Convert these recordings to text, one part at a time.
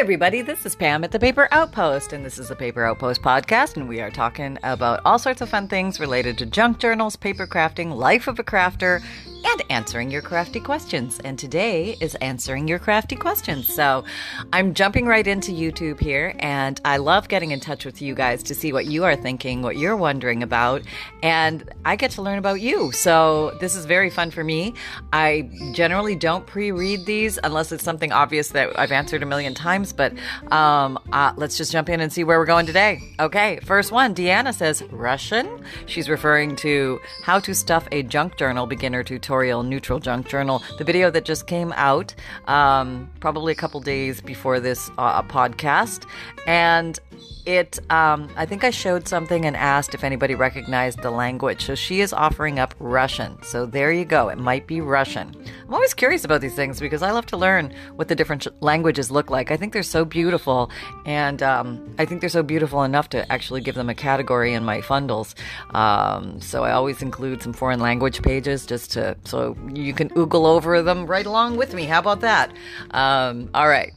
everybody, this is Pam at the Paper Outpost, and this is the Paper Outpost podcast, and we are talking about all sorts of fun things related to junk journals, paper crafting, life of a crafter, and answering your crafty questions. And today is answering your crafty questions. So I'm jumping right into YouTube here, and I love getting in touch with you guys to see what you are thinking, what you're wondering about, and I get to learn about you. So this is very fun for me. I generally don't pre read these unless it's something obvious that I've answered a million times, but um, uh, let's just jump in and see where we're going today. Okay, first one Deanna says Russian. She's referring to how to stuff a junk journal beginner tutorial editorial Neutral Junk Journal, the video that just came out um, probably a couple days before this uh, podcast. And it um, i think i showed something and asked if anybody recognized the language. So she is offering up russian. So there you go. It might be russian. I'm always curious about these things because i love to learn what the different languages look like. I think they're so beautiful and um, i think they're so beautiful enough to actually give them a category in my fundles. Um, so i always include some foreign language pages just to so you can oogle over them right along with me how about that um, all right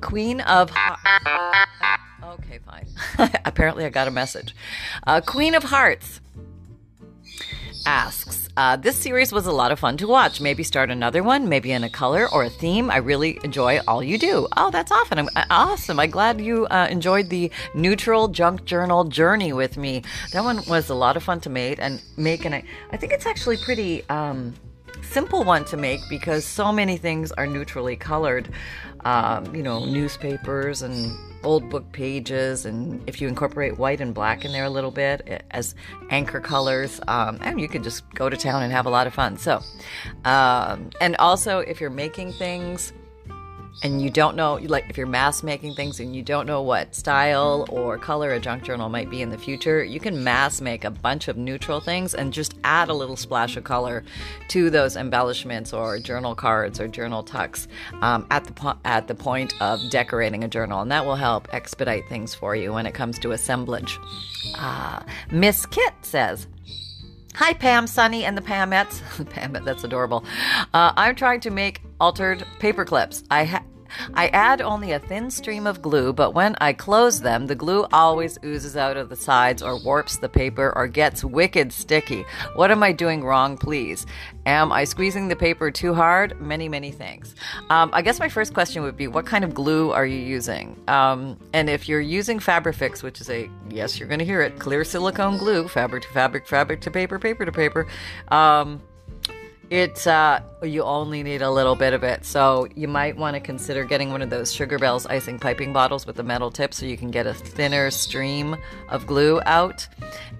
queen of. Okay, fine. Apparently, I got a message. Uh, Queen of Hearts asks uh, This series was a lot of fun to watch. Maybe start another one, maybe in a color or a theme. I really enjoy all you do. Oh, that's often. I'm, uh, awesome. I'm glad you uh, enjoyed the neutral junk journal journey with me. That one was a lot of fun to make and make, and I, I think it's actually pretty. Um, simple one to make because so many things are neutrally colored. Um, you know, newspapers and old book pages, and if you incorporate white and black in there a little bit eh, as anchor colors, um, and you can just go to town and have a lot of fun. So, um, and also if you're making things and you don't know, like if you're mass making things and you don't know what style or color a junk journal might be in the future, you can mass make a bunch of neutral things and just add a little splash of color to those embellishments or journal cards or journal tucks um, at the po- at the point of decorating a journal, and that will help expedite things for you when it comes to assemblage. Uh, Miss Kit says. Hi, Pam, Sunny, and the Pamettes. Pamette, that's adorable. Uh, I'm trying to make altered paper clips. I ha- I add only a thin stream of glue, but when I close them, the glue always oozes out of the sides or warps the paper or gets wicked sticky. What am I doing wrong, please? Am I squeezing the paper too hard? Many, many things. Um, I guess my first question would be what kind of glue are you using? Um, and if you're using Fabrifix, which is a, yes, you're going to hear it, clear silicone glue, fabric to fabric, fabric to paper, paper to paper. Um, it's uh, you only need a little bit of it, so you might want to consider getting one of those Sugar Bells icing piping bottles with the metal tip, so you can get a thinner stream of glue out.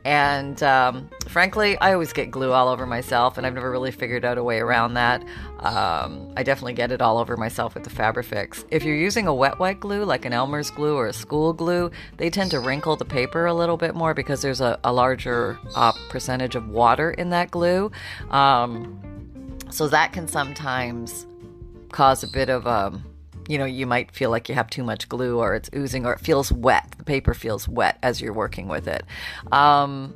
And um, frankly, I always get glue all over myself, and I've never really figured out a way around that. Um, I definitely get it all over myself with the Fabrifix. If you're using a wet white glue, like an Elmer's glue or a school glue, they tend to wrinkle the paper a little bit more because there's a, a larger uh, percentage of water in that glue. Um, so that can sometimes cause a bit of a, um, you know, you might feel like you have too much glue or it's oozing or it feels wet. The paper feels wet as you're working with it. Um,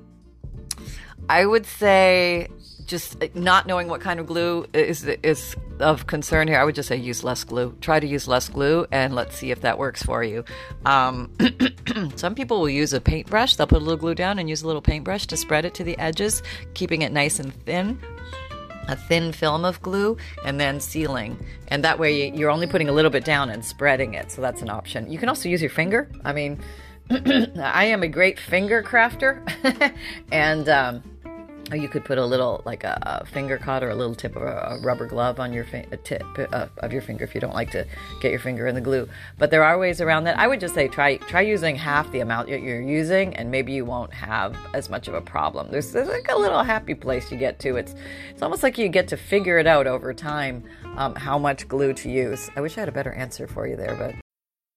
I would say just not knowing what kind of glue is is of concern here. I would just say use less glue. Try to use less glue, and let's see if that works for you. Um, some people will use a paintbrush. They'll put a little glue down and use a little paintbrush to spread it to the edges, keeping it nice and thin a thin film of glue and then sealing. And that way you're only putting a little bit down and spreading it. So that's an option. You can also use your finger. I mean, I am a great finger crafter. and um, or you could put a little, like a, a, finger cut or a little tip of a, a rubber glove on your fi- tip uh, of your finger if you don't like to get your finger in the glue. But there are ways around that. I would just say try try using half the amount that you're using, and maybe you won't have as much of a problem. There's, there's like a little happy place you get to. It's it's almost like you get to figure it out over time um, how much glue to use. I wish I had a better answer for you there, but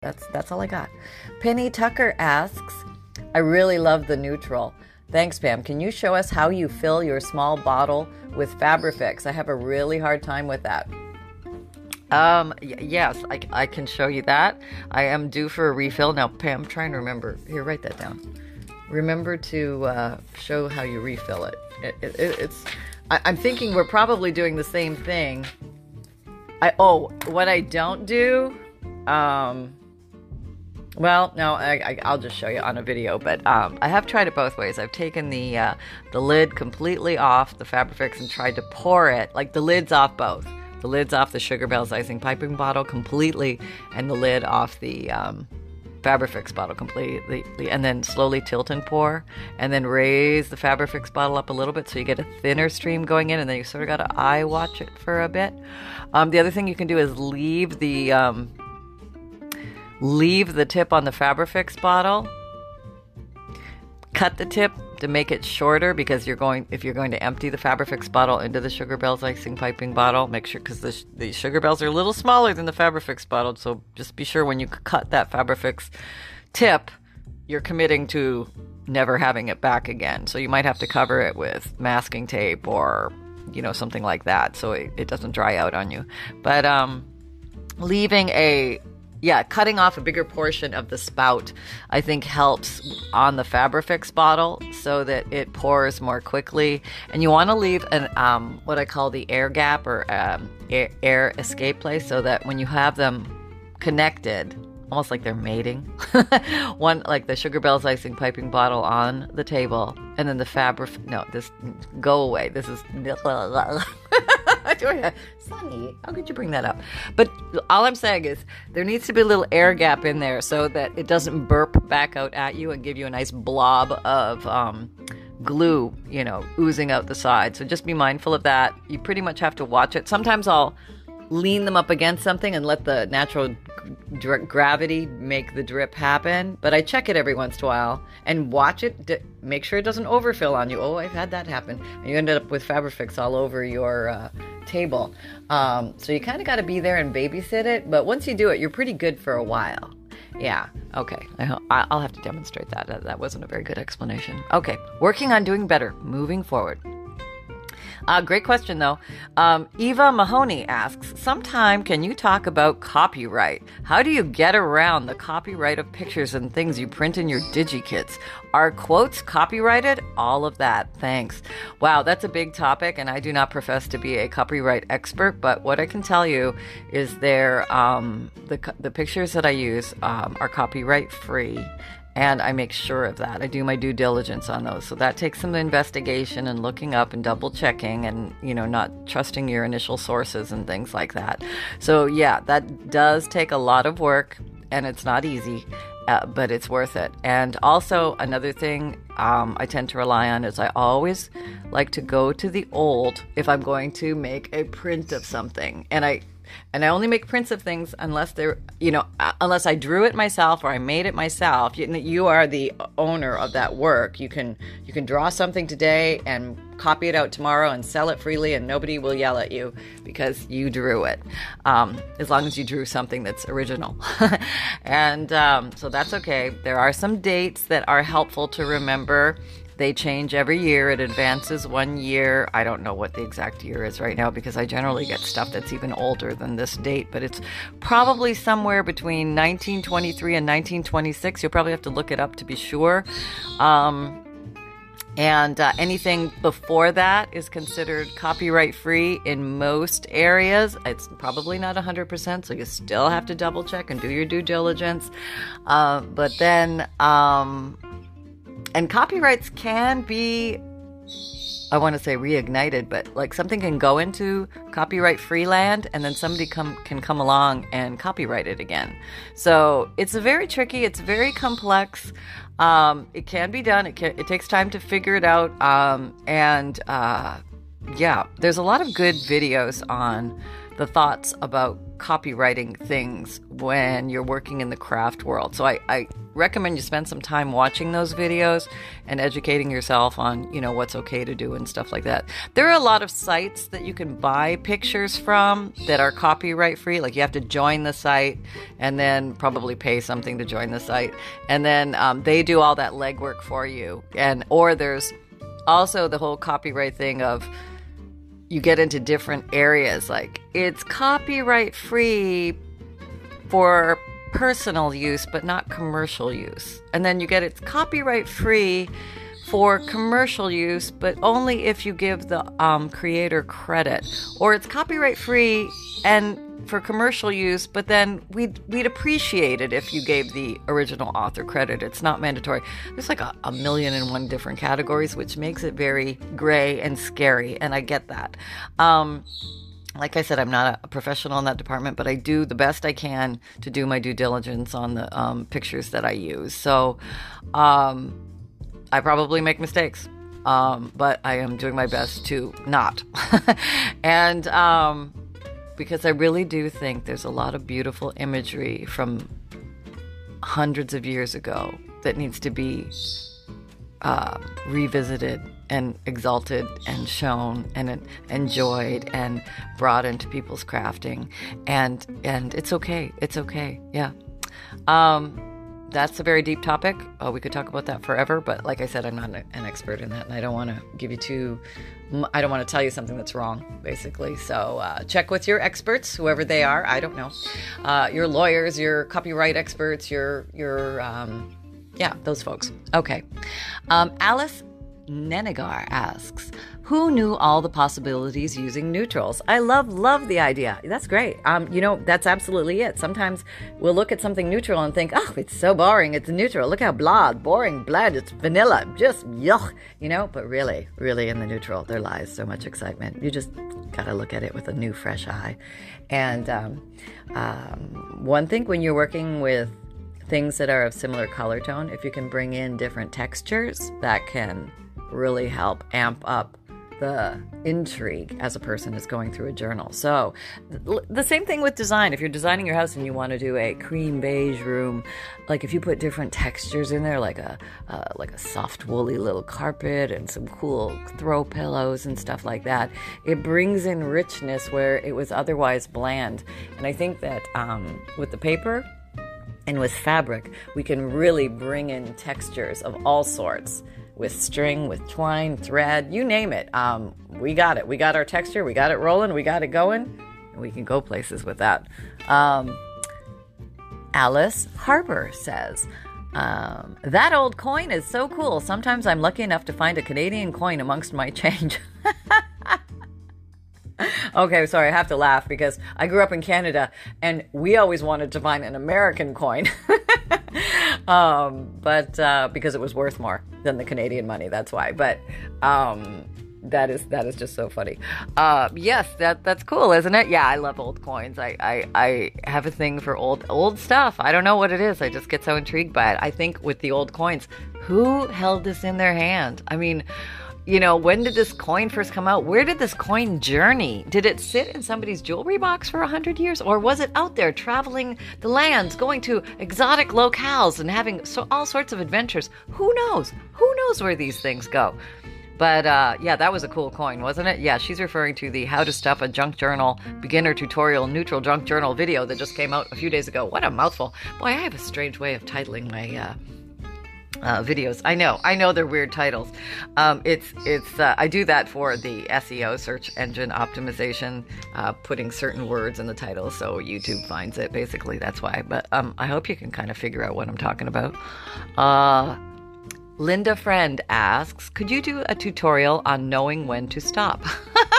That's that's all I got. Penny Tucker asks, I really love the neutral. Thanks, Pam. Can you show us how you fill your small bottle with Fabrifix? I have a really hard time with that. Um, y- yes, I, I can show you that. I am due for a refill. Now, Pam, trying to remember. Here, write that down. Remember to uh, show how you refill it. it, it, it it's. I, I'm thinking we're probably doing the same thing. I oh, what I don't do, um, well, no, I, will just show you on a video. But um, I have tried it both ways. I've taken the uh, the lid completely off the Fabrifix and tried to pour it, like the lid's off both. The lid's off the Sugar Bells icing piping bottle completely, and the lid off the um, Fabrifix bottle completely, and then slowly tilt and pour, and then raise the Fabrifix bottle up a little bit so you get a thinner stream going in, and then you sort of got to eye watch it for a bit. Um, the other thing you can do is leave the um, leave the tip on the Fabrifix bottle. Cut the tip to make it shorter because you're going if you're going to empty the Fabrifix bottle into the Sugar Bells icing piping bottle, make sure because the, the Sugar Bells are a little smaller than the Fabrifix bottle, so just be sure when you cut that Fabrifix tip, you're committing to never having it back again. So you might have to cover it with masking tape or you know something like that so it, it doesn't dry out on you. But um, leaving a yeah, cutting off a bigger portion of the spout, I think helps on the Fabrifix bottle so that it pours more quickly. And you want to leave an um, what I call the air gap or um, air, air escape place so that when you have them connected, almost like they're mating, one like the Sugar Bells icing piping bottle on the table, and then the Fabric. No, this go away. This is. Sunny, how could you bring that up? But all I'm saying is there needs to be a little air gap in there so that it doesn't burp back out at you and give you a nice blob of um, glue, you know, oozing out the side. So just be mindful of that. You pretty much have to watch it. Sometimes I'll lean them up against something and let the natural gravity make the drip happen. But I check it every once in a while and watch it. D- make sure it doesn't overfill on you. Oh, I've had that happen. And you ended up with Fabrifix all over your uh, table. Um, so you kind of got to be there and babysit it. But once you do it, you're pretty good for a while. Yeah. Okay. I'll have to demonstrate that. That wasn't a very good explanation. Okay. Working on doing better. Moving forward. Uh, great question, though. Um, Eva Mahoney asks Sometime can you talk about copyright? How do you get around the copyright of pictures and things you print in your DigiKits? Are quotes copyrighted? All of that. Thanks. Wow, that's a big topic, and I do not profess to be a copyright expert, but what I can tell you is there um, the, the pictures that I use um, are copyright free and I make sure of that. I do my due diligence on those. So that takes some investigation and looking up and double checking and, you know, not trusting your initial sources and things like that. So, yeah, that does take a lot of work and it's not easy. Uh, but it's worth it. And also, another thing um, I tend to rely on is I always like to go to the old if I'm going to make a print of something. And I and I only make prints of things unless they're, you know, uh, unless I drew it myself or I made it myself. You, you are the owner of that work. You can you can draw something today and copy it out tomorrow and sell it freely, and nobody will yell at you because you drew it. Um, as long as you drew something that's original, and um, so that's okay. There are some dates that are helpful to remember. They change every year. It advances one year. I don't know what the exact year is right now because I generally get stuff that's even older than this date, but it's probably somewhere between 1923 and 1926. You'll probably have to look it up to be sure. Um, and uh, anything before that is considered copyright free in most areas. It's probably not 100%, so you still have to double check and do your due diligence. Uh, but then, um, and copyrights can be I want to say reignited, but like something can go into copyright free land and then somebody come can come along and copyright it again. So it's very tricky. It's very complex. Um, it can be done. It can, it takes time to figure it out. Um, and uh, yeah, there's a lot of good videos on the thoughts about copyrighting things when you're working in the craft world. So I, I recommend you spend some time watching those videos and educating yourself on, you know, what's okay to do and stuff like that. There are a lot of sites that you can buy pictures from that are copyright free. Like you have to join the site and then probably pay something to join the site. And then um, they do all that legwork for you. And, or there's also the whole copyright thing of, you get into different areas. Like it's copyright free for personal use, but not commercial use. And then you get it's copyright free for commercial use, but only if you give the um, creator credit. Or it's copyright free and for commercial use, but then we'd we'd appreciate it if you gave the original author credit. It's not mandatory. There's like a, a million and one different categories, which makes it very gray and scary, and I get that. Um, like I said, I'm not a professional in that department, but I do the best I can to do my due diligence on the um, pictures that I use. So um, I probably make mistakes, um, but I am doing my best to not. and um, because I really do think there's a lot of beautiful imagery from hundreds of years ago that needs to be uh, revisited and exalted and shown and enjoyed and brought into people's crafting. And and it's okay. It's okay. Yeah. Um that's a very deep topic. Oh, we could talk about that forever, but like I said, I'm not an expert in that, and I don't want to give you too. I don't want to tell you something that's wrong, basically. So uh, check with your experts, whoever they are. I don't know, uh, your lawyers, your copyright experts, your your um, yeah, those folks. Okay, um, Alice Nenegar asks, who knew all the possibilities using neutrals? I love, love the idea. That's great. Um, you know, that's absolutely it. Sometimes we'll look at something neutral and think, oh, it's so boring. It's neutral. Look how blah, boring, bland. It's vanilla. Just yuck, you know? But really, really in the neutral, there lies so much excitement. You just got to look at it with a new, fresh eye. And um, um, one thing when you're working with things that are of similar color tone, if you can bring in different textures, that can really help amp up the intrigue as a person is going through a journal. So, the same thing with design. If you're designing your house and you want to do a cream beige room, like if you put different textures in there, like a uh, like a soft woolly little carpet and some cool throw pillows and stuff like that, it brings in richness where it was otherwise bland. And I think that um, with the paper and with fabric, we can really bring in textures of all sorts with string, with twine, thread, you name it. Um, we got it. We got our texture. We got it rolling. We got it going. And we can go places with that. Um, Alice Harbor says, um, that old coin is so cool. Sometimes I'm lucky enough to find a Canadian coin amongst my change. okay, sorry, I have to laugh because I grew up in Canada and we always wanted to find an American coin. um, but uh, because it was worth more than the Canadian money, that's why. But um, that is that is just so funny. Uh, yes, that that's cool, isn't it? Yeah, I love old coins. I, I I have a thing for old old stuff. I don't know what it is. I just get so intrigued by it. I think with the old coins, who held this in their hand? I mean you know, when did this coin first come out? Where did this coin journey? Did it sit in somebody's jewelry box for a hundred years, or was it out there traveling the lands, going to exotic locales, and having so all sorts of adventures? Who knows? Who knows where these things go? But uh, yeah, that was a cool coin, wasn't it? Yeah, she's referring to the How to Stuff a Junk Journal Beginner Tutorial Neutral Junk Journal video that just came out a few days ago. What a mouthful! Boy, I have a strange way of titling my. Uh, uh, videos. I know, I know they're weird titles. Um, it's it's uh, I do that for the SEO search engine optimization, uh, putting certain words in the title so YouTube finds it. Basically, that's why. But um, I hope you can kind of figure out what I'm talking about. Uh, Linda Friend asks, could you do a tutorial on knowing when to stop?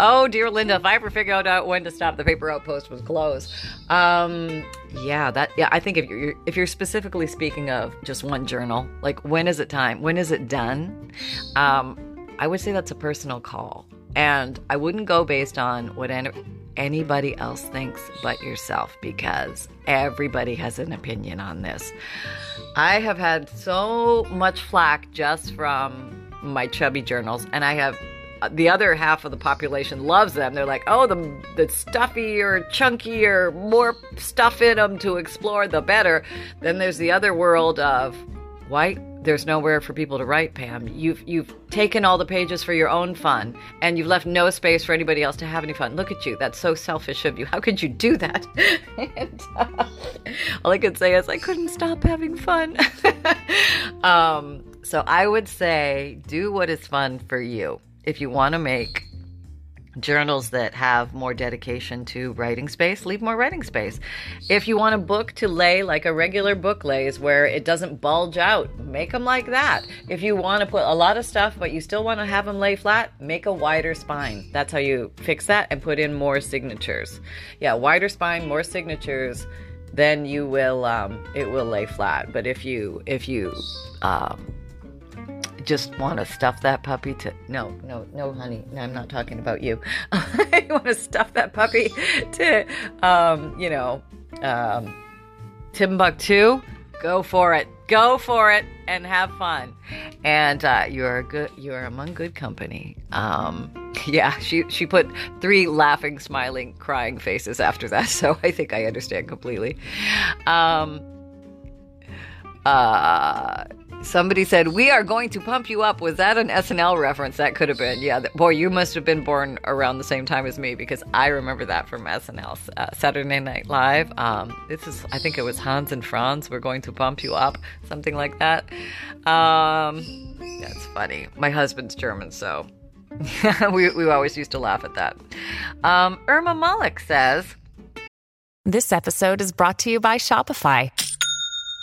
oh, dear Linda, if I ever figure out when to stop, the paper outpost was closed. Um, yeah, that yeah. I think if you're if you're specifically speaking of just one journal, like when is it time? When is it done? Um, I would say that's a personal call, and I wouldn't go based on what any, anybody else thinks but yourself because everybody has an opinion on this. I have had so much flack just from my chubby journals, and I have the other half of the population loves them. They're like, oh, the the stuffier, chunkier, more stuff in them to explore, the better. Then there's the other world of white. There's nowhere for people to write, Pam. You've you've taken all the pages for your own fun, and you've left no space for anybody else to have any fun. Look at you. That's so selfish of you. How could you do that? and, uh, all I could say is I couldn't stop having fun. um, so I would say do what is fun for you. If you want to make journals that have more dedication to writing space, leave more writing space. If you want a book to lay like a regular book lays where it doesn't bulge out, make them like that. If you want to put a lot of stuff but you still want to have them lay flat, make a wider spine. That's how you fix that and put in more signatures. Yeah, wider spine, more signatures, then you will um, it will lay flat. But if you if you um, just want to stuff that puppy to no no no honey no, i'm not talking about you. I want to stuff that puppy to um you know um timbuktu go for it go for it and have fun. And uh, you're good you're among good company. Um yeah she she put three laughing smiling crying faces after that so i think i understand completely. Um uh Somebody said, We are going to pump you up. Was that an SNL reference? That could have been. Yeah. Boy, you must have been born around the same time as me because I remember that from SNL, uh, Saturday Night Live. Um, this is, I think it was Hans and Franz. We're going to pump you up. Something like that. Um, that's funny. My husband's German, so we, we always used to laugh at that. Um, Irma Malik says, This episode is brought to you by Shopify.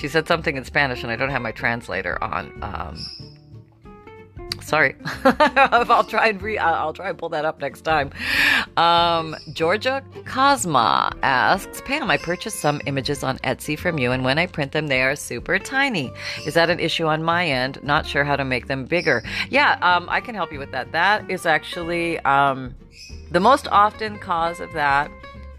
she said something in Spanish, and I don't have my translator on. Um, sorry, I'll try and re- I'll try and pull that up next time. Um, Georgia Cosma asks, Pam, I purchased some images on Etsy from you, and when I print them, they are super tiny. Is that an issue on my end? Not sure how to make them bigger. Yeah, um, I can help you with that. That is actually um, the most often cause of that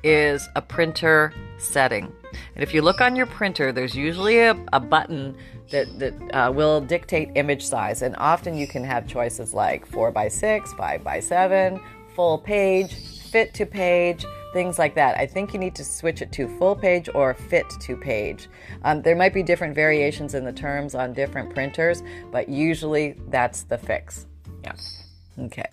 is a printer setting. And if you look on your printer, there's usually a, a button that, that uh, will dictate image size. And often you can have choices like 4 by 6 5 by 7 full page, fit to page, things like that. I think you need to switch it to full page or fit to page. Um, there might be different variations in the terms on different printers, but usually that's the fix. Yeah. Okay.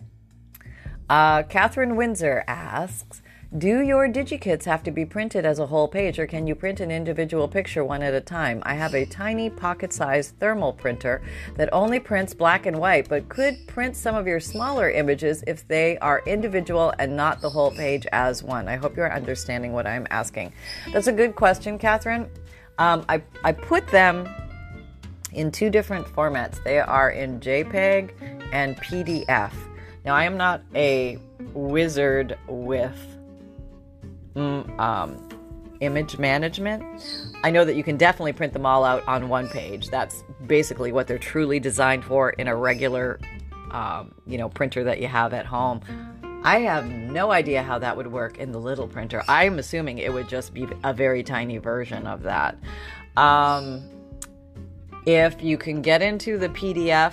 Uh, Catherine Windsor asks, do your DigiKits have to be printed as a whole page, or can you print an individual picture one at a time? I have a tiny pocket sized thermal printer that only prints black and white, but could print some of your smaller images if they are individual and not the whole page as one. I hope you're understanding what I'm asking. That's a good question, Catherine. Um, I, I put them in two different formats. They are in JPEG and PDF. Now, I am not a wizard with um, image management. I know that you can definitely print them all out on one page. That's basically what they're truly designed for in a regular, um, you know, printer that you have at home. I have no idea how that would work in the little printer. I'm assuming it would just be a very tiny version of that. Um, if you can get into the PDF,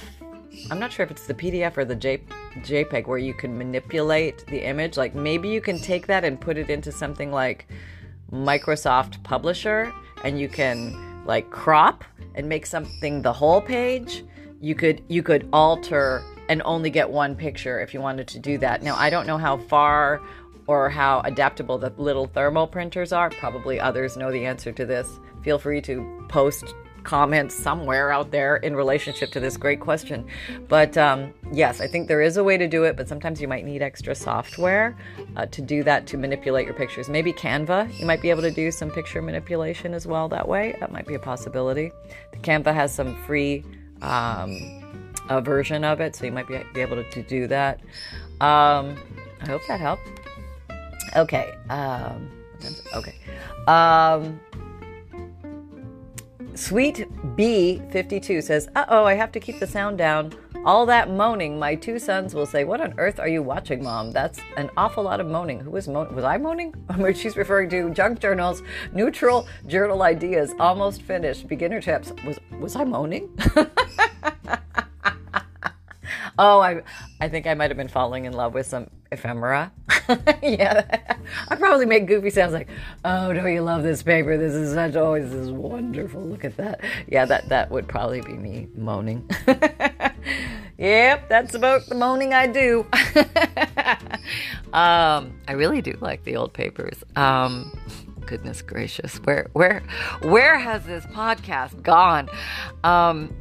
I'm not sure if it's the PDF or the J, JPEG where you can manipulate the image. Like maybe you can take that and put it into something like Microsoft Publisher and you can like crop and make something the whole page. You could you could alter and only get one picture if you wanted to do that. Now I don't know how far or how adaptable the little thermal printers are. Probably others know the answer to this. Feel free to post comments somewhere out there in relationship to this great question. But um, yes, I think there is a way to do it, but sometimes you might need extra software uh, to do that to manipulate your pictures. Maybe Canva, you might be able to do some picture manipulation as well that way. That might be a possibility. The Canva has some free um, a version of it, so you might be, be able to, to do that. Um, I hope that helped. Okay. Um, okay. Um, Sweet B52 says, Uh oh, I have to keep the sound down. All that moaning, my two sons will say, What on earth are you watching, Mom? That's an awful lot of moaning. Who was moaning? Was I moaning? She's referring to junk journals, neutral journal ideas, almost finished, beginner tips. Was, was I moaning? oh, I, I think I might have been falling in love with some ephemera. yeah, I probably make goofy sounds like, "Oh, don't you love this paper? This is such oh, this is wonderful. Look at that." Yeah, that that would probably be me moaning. yep, that's about the moaning I do. um, I really do like the old papers. Um, goodness gracious, where where where has this podcast gone? Um,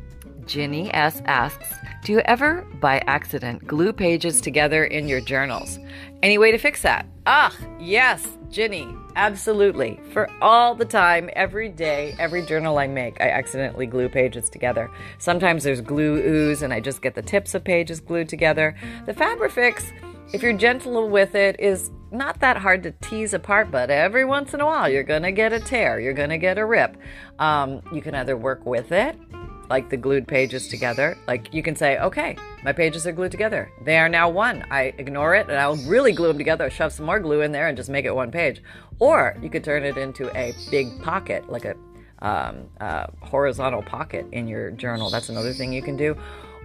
Ginny S asks, Do you ever, by accident, glue pages together in your journals? Any way to fix that? Ah, yes, Ginny, absolutely. For all the time, every day, every journal I make, I accidentally glue pages together. Sometimes there's glue ooze and I just get the tips of pages glued together. The Fabrifix, if you're gentle with it, is not that hard to tease apart, but every once in a while you're gonna get a tear, you're gonna get a rip. Um, you can either work with it like the glued pages together. Like you can say, okay, my pages are glued together. They are now one. I ignore it and I'll really glue them together, shove some more glue in there and just make it one page. Or you could turn it into a big pocket, like a um, uh, horizontal pocket in your journal. That's another thing you can do.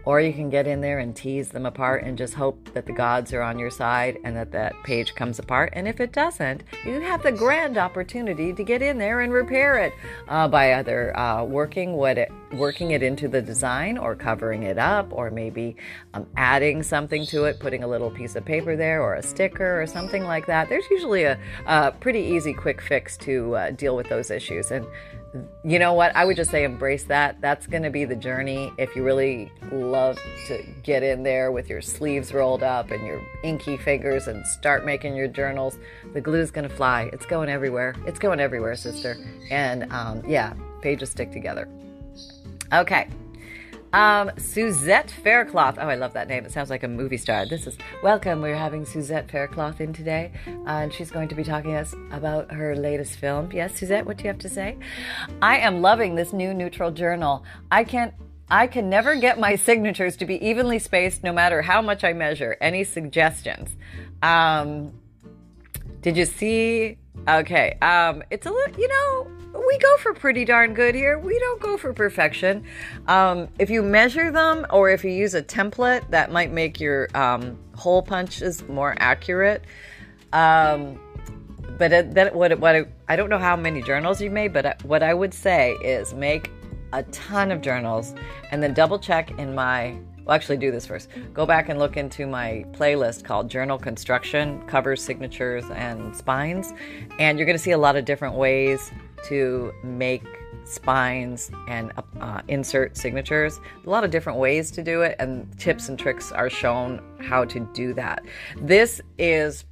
Or you can get in there and tease them apart and just hope that the gods are on your side and that that page comes apart. And if it doesn't, you have the grand opportunity to get in there and repair it uh, by either uh, working what it, working it into the design or covering it up or maybe um, adding something to it, putting a little piece of paper there or a sticker or something like that. There's usually a, a pretty easy, quick fix to uh, deal with those issues. And you know what? I would just say embrace that. That's going to be the journey. If you really love to get in there with your sleeves rolled up and your inky fingers and start making your journals, the glue's going to fly. It's going everywhere. It's going everywhere, sister. And um, yeah, pages stick together. Okay. Um, Suzette Faircloth. Oh, I love that name. It sounds like a movie star. This is welcome. We're having Suzette Faircloth in today, uh, and she's going to be talking to us about her latest film. Yes, Suzette, what do you have to say? I am loving this new neutral journal. I can't. I can never get my signatures to be evenly spaced, no matter how much I measure. Any suggestions? Um, did you see? Okay. Um, it's a little, you know, we go for pretty darn good here. We don't go for perfection. Um, if you measure them or if you use a template, that might make your um, hole punches more accurate. Um, but it, that what what I, I don't know how many journals you've made, but what I would say is make a ton of journals and then double check in my well, actually, do this first. Go back and look into my playlist called Journal Construction Covers, Signatures, and Spines. And you're going to see a lot of different ways to make spines and uh, insert signatures. A lot of different ways to do it, and tips and tricks are shown how to do that. This is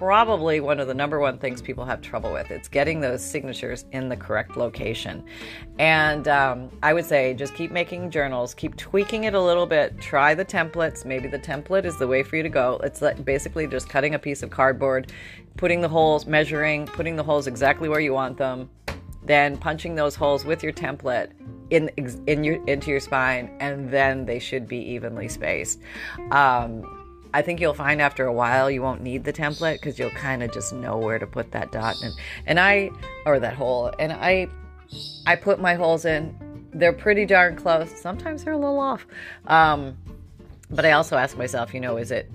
probably one of the number one things people have trouble with. It's getting those signatures in the correct location. And um, I would say just keep making journals, keep tweaking it a little bit, try the templates. Maybe the template is the way for you to go. It's like basically just cutting a piece of cardboard, putting the holes, measuring, putting the holes exactly where you want them, then punching those holes with your template in in your into your spine, and then they should be evenly spaced. Um, I think you'll find after a while you won't need the template because you'll kind of just know where to put that dot and and I or that hole and I I put my holes in. They're pretty darn close. Sometimes they're a little off, um, but I also ask myself, you know, is it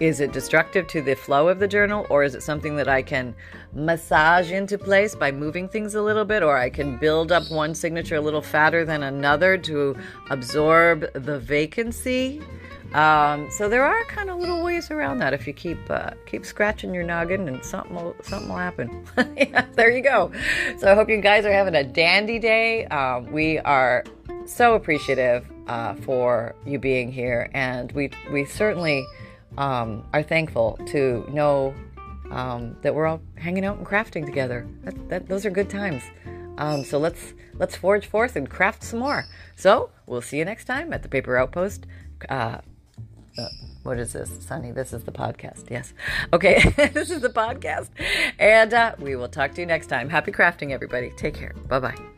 is it destructive to the flow of the journal or is it something that I can massage into place by moving things a little bit or I can build up one signature a little fatter than another to absorb the vacancy? Um, so there are kind of little ways around that if you keep uh, keep scratching your noggin and something will, something will happen. yeah, there you go. So I hope you guys are having a dandy day. Um, we are so appreciative uh, for you being here, and we we certainly um, are thankful to know um, that we're all hanging out and crafting together. That, that, those are good times. Um, so let's let's forge forth and craft some more. So we'll see you next time at the Paper Outpost. Uh, Uh, what is this, Sunny? This is the podcast. Yes. Okay, this is the podcast. And uh, we will talk to you next time. Happy crafting, everybody. Take care. Bye bye.